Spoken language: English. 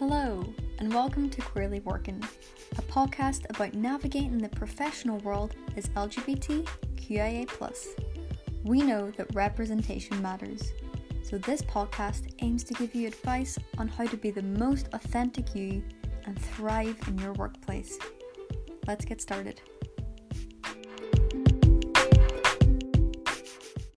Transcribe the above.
Hello, and welcome to Queerly Working, a podcast about navigating the professional world as LGBTQIA. We know that representation matters, so this podcast aims to give you advice on how to be the most authentic you and thrive in your workplace. Let's get started.